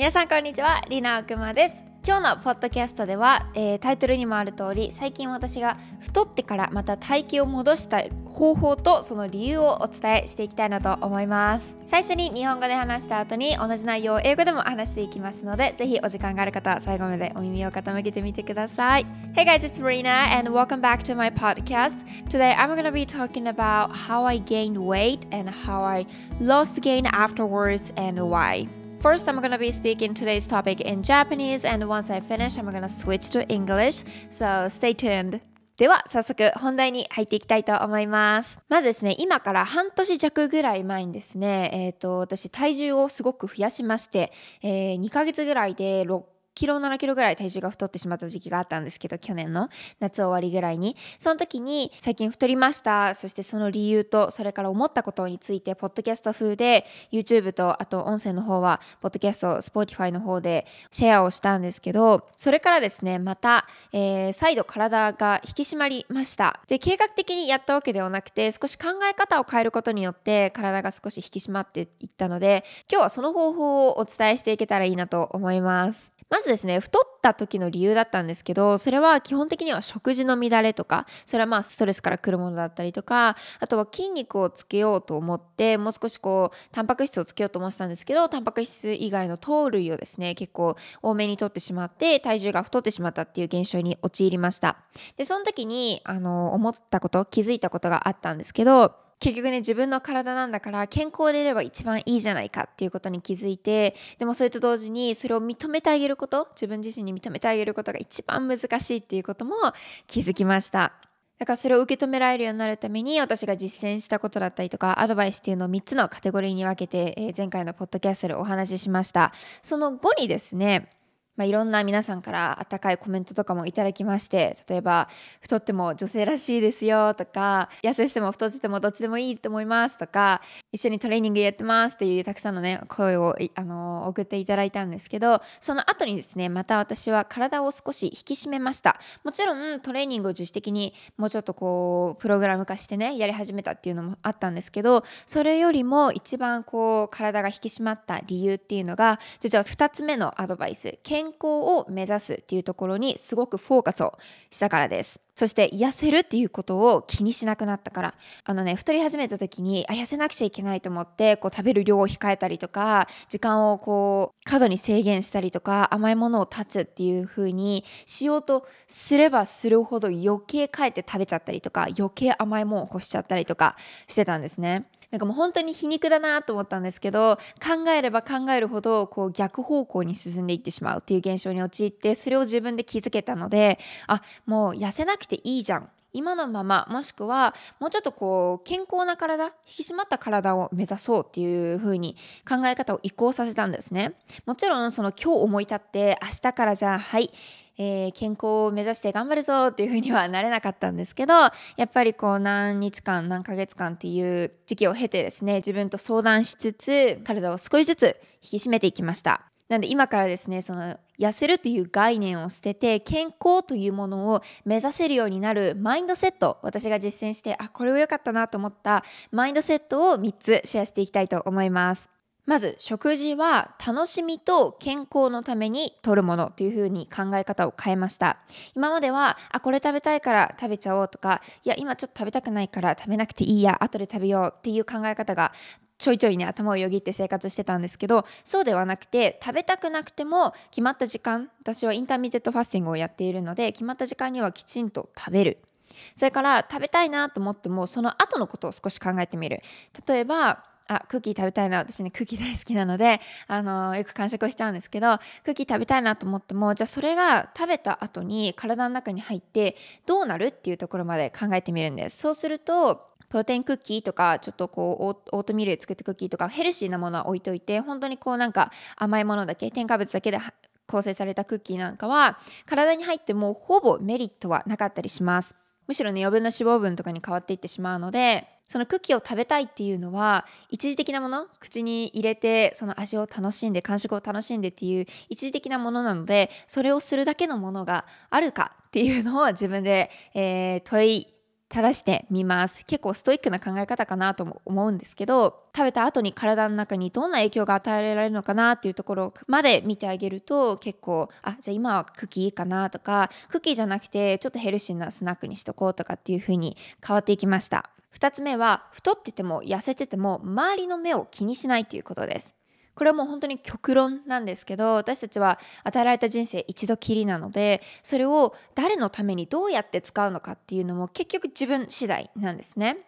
皆さんこんにちはリナ奥間です。今日のポッドキャストでは、えー、タイトルにもある通り最近私が太ってからまた体型を戻した方法とその理由をお伝えしていきたいなと思います。最初に日本語で話した後に同じ内容を英語でも話していきますのでぜひお時間がある方は最後までお耳を傾けてみてください。Hey guys it's Marina and welcome back to my podcast. Today I'm gonna be talking about how I gained weight and how I lost gain afterwards and why. First, I'm gonna be speaking today's topic in Japanese, and once I finish, I'm gonna switch to English. So stay tuned. では早速本題に入っていきたいと思いますまずですね今から半年弱ぐらい前にですねえっ、ー、と私体重をすごく増やしまして、えー、2ヶ月ぐらいで6キロ7キロぐらい体重が太ってしまった時期があったんですけど去年の夏終わりぐらいに。その時に最近太りました。そしてその理由とそれから思ったことについてポッドキャスト風で YouTube とあと音声の方はポッドキャスト Spotify の方でシェアをしたんですけどそれからですねまた、えー、再度体が引き締まりました。で計画的にやったわけではなくて少し考え方を変えることによって体が少し引き締まっていったので今日はその方法をお伝えしていけたらいいなと思います。まずですね太った時の理由だったんですけどそれは基本的には食事の乱れとかそれはまあストレスから来るものだったりとかあとは筋肉をつけようと思ってもう少しこうタンパク質をつけようと思ってたんですけどタンパク質以外の糖類をですね結構多めにとってしまって体重が太ってしまったっていう現象に陥りました。でその時にあの思ったこと気づいたことがあったんですけど結局ね自分の体なんだから健康でいれば一番いいじゃないかっていうことに気づいてでもそれと同時にそれを認めてあげること自分自身に認めてあげることが一番難しいっていうことも気づきました。だからそれを受け止められるようになるために私が実践したことだったりとかアドバイスっていうのを3つのカテゴリーに分けて、え、前回のポッドキャストでお話ししました。その後にですねまあ、いろんな皆さんから温かいコメントとかもいただきまして例えば「太っても女性らしいですよ」とか「痩せしても太っててもどっちでもいいと思います」とか「一緒にトレーニングやってます」っていうたくさんのね声をあの送っていただいたんですけどその後にですねまた私は体を少し引き締めました。もちろんトレーニングを自主的にもうちょっとこうプログラム化してねやり始めたっていうのもあったんですけどそれよりも一番こう体が引き締まった理由っていうのが実は2つ目のアドバイス。健康を目指すっていうところにすごくフォーカスをしたからです。そして痩せるっていうことを気にしなくなったからあのね太り始めた時にあ痩せなくちゃいけないと思ってこう食べる量を控えたりとか時間をこう過度に制限したりとか甘いものを断つっていう風にしようとすればするほど余計かえって食べちゃったりとか余計甘いものを欲しちゃったりとかしてたんですね。なんかもう本当に皮肉だなと思ったんですけど考えれば考えるほどこう逆方向に進んでいってしまうっていう現象に陥ってそれを自分で気づけたのであもう痩せなくていいじゃん。今のままもしくはもうちょっとこう健康な体引き締まった体を目指そうっていう風に考え方を移行させたんですね。もちろんその今日思い立って明日からじゃあはいえー、健康を目指して頑張るぞっていう風にはなれなかったんですけどやっぱりこう何日間何ヶ月間っていう時期を経てですね自分と相談しつつ体を少しずつ引き締めていきました。なんで今からですねその痩せるという概念を捨てて健康というものを目指せるようになるマインドセット私が実践してあこれは良かったなと思ったマインドセットを3つシェアしていきたいと思います。まず食事は楽しみと健康のために取るものというふうに考え方を変えました。今まではあこれ食べたいから食べちゃおうとかいや今ちょっと食べたくないから食べなくていいや後で食べようっていう考え方がちょいちょいね頭をよぎって生活してたんですけどそうではなくて食べたくなくても決まった時間私は intermittent fasting をやっているので決まった時間にはきちんと食べる。それから食べたいなと思ってもその後のことを少し考えてみる。例えばあクッキー食べたいな私ねクッキー大好きなのであのよく完食しちゃうんですけどクッキー食べたいなと思ってもじゃあそれが食べた後に体の中に入ってどうなるっていうところまで考えてみるんです。そうするとプロテインクッキーとかちょっとこうオートミールで作ったクッキーとかヘルシーなものは置いといて本当にこうなんか甘いものだけ添加物だけで構成されたクッキーなんかは体に入ってもほぼメリットはなかったりします。むしろね余分な脂肪分とかに変わっていってしまうのでそのクッキーを食べたいっていうのは一時的なもの口に入れてその味を楽しんで感触を楽しんでっていう一時的なものなのでそれをするだけのものがあるかっていうのを自分で、えー、問い正してみます。結構ストイックな考え方かなとも思うんですけど食べた後に体の中にどんな影響が与えられるのかなっていうところまで見てあげると結構あじゃあ今はクッキーかなとかクッキーじゃなくてちょっとヘルシーなスナックにしとこうとかっていう風に変わっていきました。2つ目は太ってても痩せてても周りの目を気にしないということです。これはもう本当に極論なんですけど私たちは与えられた人生一度きりなのでそれを誰のためにどうやって使うのかっていうのも結局自分次第なんですね。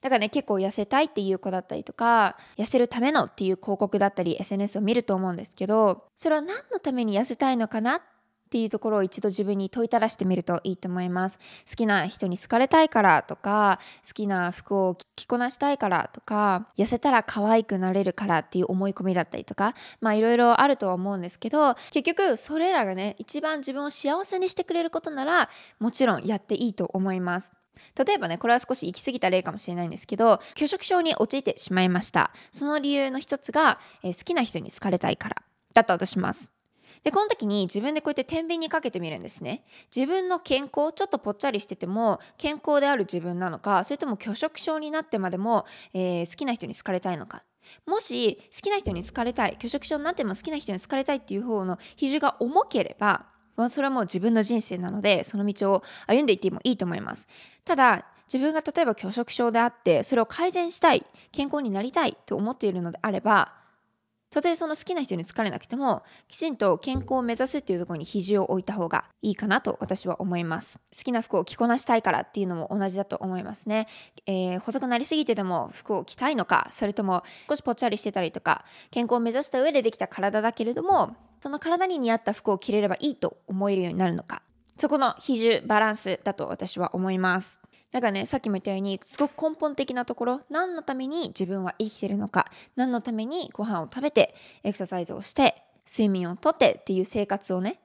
だからね結構痩せたいっていう子だったりとか痩せるためのっていう広告だったり SNS を見ると思うんですけどそれは何のために痩せたいのかなっっていうところを一度自分に問いただしてみるといいと思います。好きな人に好かれたいからとか好きな服を着こなしたいからとか痩せたら可愛くなれるからっていう思い込みだったりとかまあいろいろあるとは思うんですけど結局それらがね一番自分を幸せにしてくれることならもちろんやっていいと思います。例えばねこれは少し行き過ぎた例かもしれないんですけど拒食症に陥ってしまいました。その理由の一つが、えー、好きな人に好かれたいからだったとします。でこの時に自分でこうやって天秤にかけてみるんですね。自分の健康ちょっとぽっちゃりしてても健康である自分なのかそれとも拒食症になってまでも、えー、好きな人に好かれたいのか。もし好きな人に好かれたい拒食症になっても好きな人に好かれたいっていう方の比重が重ければ、まあ、それはもう自分の人生なのでその道を歩んでいってもいいと思います。ただ自分が例えば拒食症であってそれを改善したい健康になりたいと思っているのであればたとえその好きな人に好かれなくてもきちんと健康を目指すっていうところに比重を置いた方がいいかなと私は思います。好きな服を着こなしたいからっていうのも同じだと思いますね、えー、細くなりすぎてでも服を着たいのかそれとも少しぽっちゃりしてたりとか健康を目指した上でできた体だけれどもその体に似合った服を着れればいいと思えるようになるのかそこの比重バランスだと私は思います。だからねさっきも言ったようにすごく根本的なところ何のために自分は生きてるのか何のためにご飯を食べてエクササイズをして睡眠をとってっていう生活をね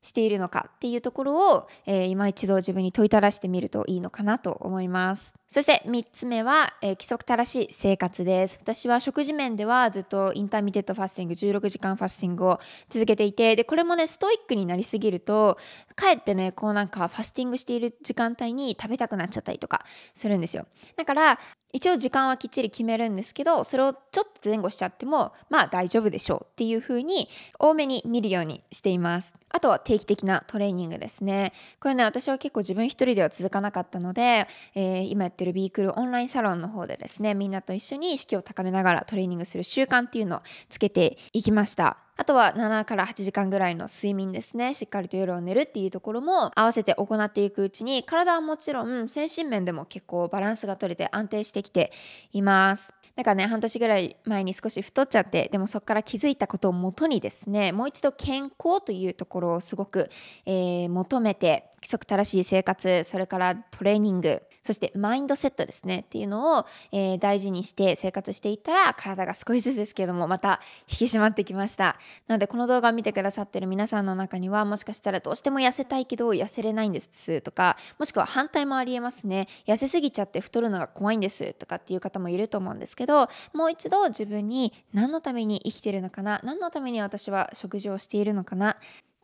しているのかっていうところを、えー、今一度自分に問いただしてみるといいのかなと思います。そして3つ目は、えー、規則正しい生活です。私は食事面ではずっと intermittent fasting、16時間ファスティングを続けていて、で、これもね、ストイックになりすぎると、かえってね、こうなんかファスティングしている時間帯に食べたくなっちゃったりとかするんですよ。だから、一応時間はきっちり決めるんですけどそれをちょっと前後しちゃってもまあ大丈夫でしょうっていう風に多めに見るようにしています。あとは定期的なトレーニングですね。これね私は結構自分一人では続かなかったので、えー、今やってるビークルオンラインサロンの方でですねみんなと一緒に意識を高めながらトレーニングする習慣っていうのをつけていきました。あとは7から8時間ぐらいの睡眠ですね。しっかりと夜を寝るっていうところも合わせて行っていくうちに、体はもちろん精神面でも結構バランスが取れて安定してきています。だからね、半年ぐらい前に少し太っちゃって、でもそこから気づいたことをもとにですね、もう一度健康というところをすごく、えー、求めて、規則正しい生活、それからトレーニング、そしてマインドセットですねっていうのを、えー、大事にして生活していったら体が少しずつですけれどもまた引き締まってきました。なのでこの動画を見てくださってる皆さんの中にはもしかしたらどうしても痩せたいけど痩せれないんですとかもしくは反対もありえますね。痩せすぎちゃって太るのが怖いんですとかっていう方もいると思うんですけどもう一度自分に何のために生きてるのかな何のために私は食事をしているのかな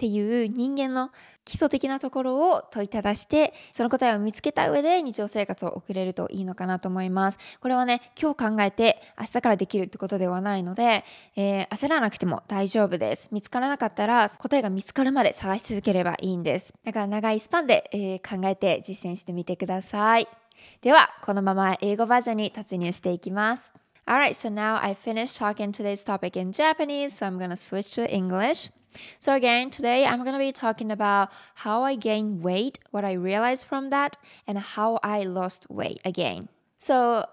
っていう人間の基礎的なところを問いただしてその答えを見つけた上で日常生活を送れるといいのかなと思います。これはね今日考えて明日からできるってことではないので、えー、焦らなくても大丈夫です。見つからなかったら答えが見つかるまで探し続ければいいんです。だから長いスパンで、えー、考えて実践してみてください。ではこのまま英語バージョンに突入していきます。Alright, so now I finished talking today's topic in Japanese, so I'm gonna switch to English. So, again, today I'm going to be talking about how I gained weight, what I realized from that, and how I lost weight again. So,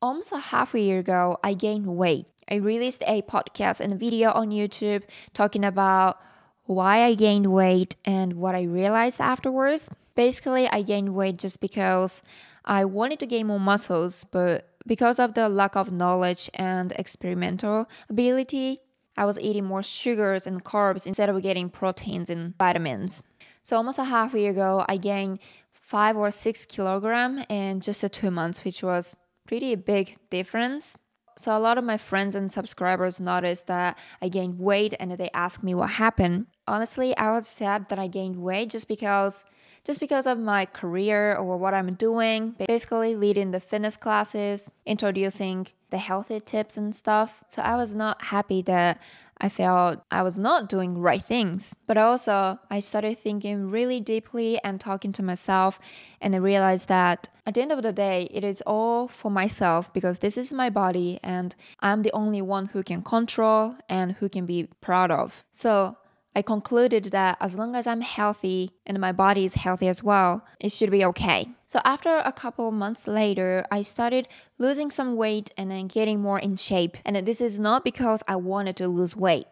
almost a half a year ago, I gained weight. I released a podcast and a video on YouTube talking about why I gained weight and what I realized afterwards. Basically, I gained weight just because I wanted to gain more muscles, but because of the lack of knowledge and experimental ability, I was eating more sugars and carbs instead of getting proteins and vitamins. So almost a half year ago, I gained five or six kilogram in just two months, which was pretty big difference. So a lot of my friends and subscribers noticed that I gained weight and they asked me what happened. Honestly, I was sad that I gained weight just because just because of my career or what I'm doing, basically leading the fitness classes, introducing the healthy tips and stuff. So I was not happy that I felt I was not doing right things. But also, I started thinking really deeply and talking to myself, and I realized that at the end of the day, it is all for myself because this is my body, and I'm the only one who can control and who can be proud of. So I concluded that as long as I'm healthy and my body is healthy as well, it should be okay. So after a couple months later, I started losing some weight and then getting more in shape. And this is not because I wanted to lose weight,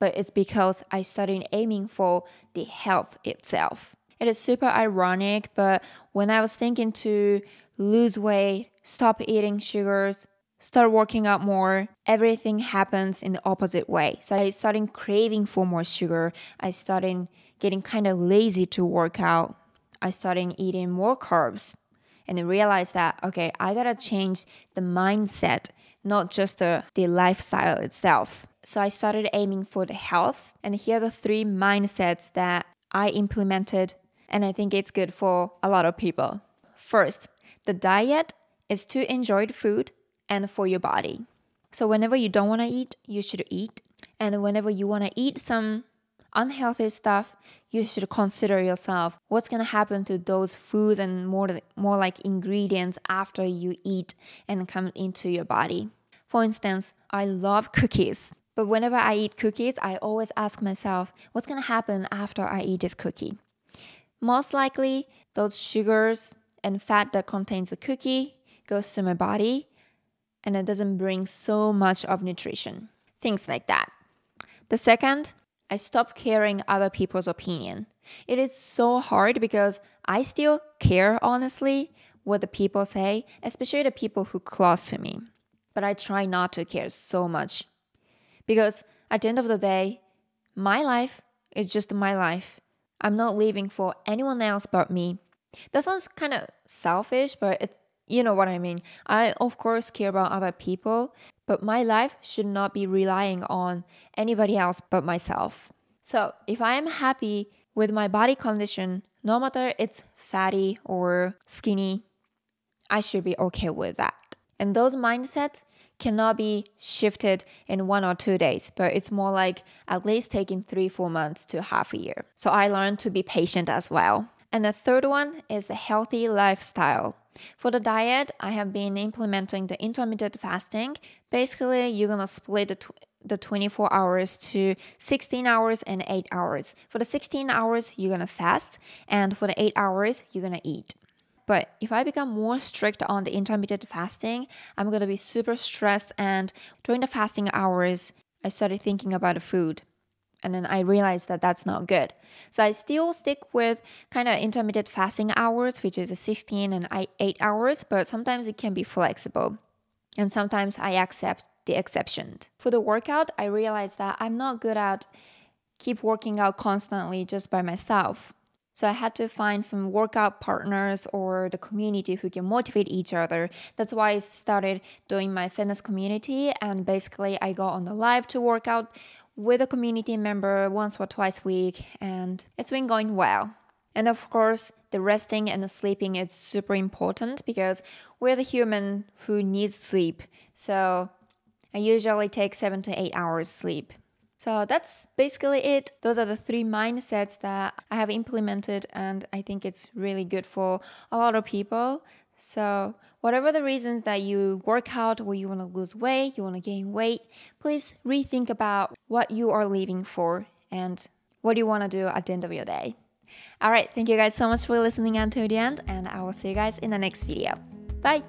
but it's because I started aiming for the health itself. It is super ironic, but when I was thinking to lose weight, stop eating sugars, start working out more, everything happens in the opposite way. So I started craving for more sugar. I started getting kind of lazy to work out. I started eating more carbs and I realized that, okay, I gotta change the mindset, not just the, the lifestyle itself. So I started aiming for the health. And here are the three mindsets that I implemented, and I think it's good for a lot of people. First, the diet is to enjoy the food and for your body. So whenever you don't want to eat, you should eat. And whenever you want to eat some unhealthy stuff, you should consider yourself what's going to happen to those foods and more more like ingredients after you eat and come into your body. For instance, I love cookies. But whenever I eat cookies, I always ask myself, what's going to happen after I eat this cookie? Most likely, those sugars and fat that contains the cookie goes to my body and it doesn't bring so much of nutrition. Things like that. The second, I stop caring other people's opinion. It is so hard because I still care honestly what the people say, especially the people who close to me. But I try not to care so much. Because at the end of the day, my life is just my life. I'm not living for anyone else but me. That sounds kind of selfish, but it, you know what I mean. I, of course, care about other people, but my life should not be relying on anybody else but myself. So, if I am happy with my body condition, no matter it's fatty or skinny, I should be okay with that. And those mindsets cannot be shifted in one or two days, but it's more like at least taking three, four months to half a year. So I learned to be patient as well. And the third one is the healthy lifestyle. For the diet, I have been implementing the intermittent fasting. Basically, you're gonna split the, tw- the 24 hours to 16 hours and 8 hours. For the 16 hours, you're gonna fast, and for the 8 hours, you're gonna eat. But if I become more strict on the intermittent fasting, I'm gonna be super stressed. And during the fasting hours, I started thinking about the food and then I realized that that's not good. So I still stick with kind of intermittent fasting hours, which is 16 and 8 hours, but sometimes it can be flexible. And sometimes I accept the exception. For the workout, I realized that I'm not good at keep working out constantly just by myself. So I had to find some workout partners or the community who can motivate each other. That's why I started doing my fitness community and basically I go on the live to work out with a community member once or twice a week, and it's been going well. And of course, the resting and the sleeping is super important because we're the human who needs sleep. So I usually take seven to eight hours sleep. So that's basically it. Those are the three mindsets that I have implemented, and I think it's really good for a lot of people. So, whatever the reasons that you work out or you want to lose weight, you want to gain weight, please rethink about what you are living for and what you want to do at the end of your day. All right, thank you guys so much for listening until the end, and I will see you guys in the next video. Bye.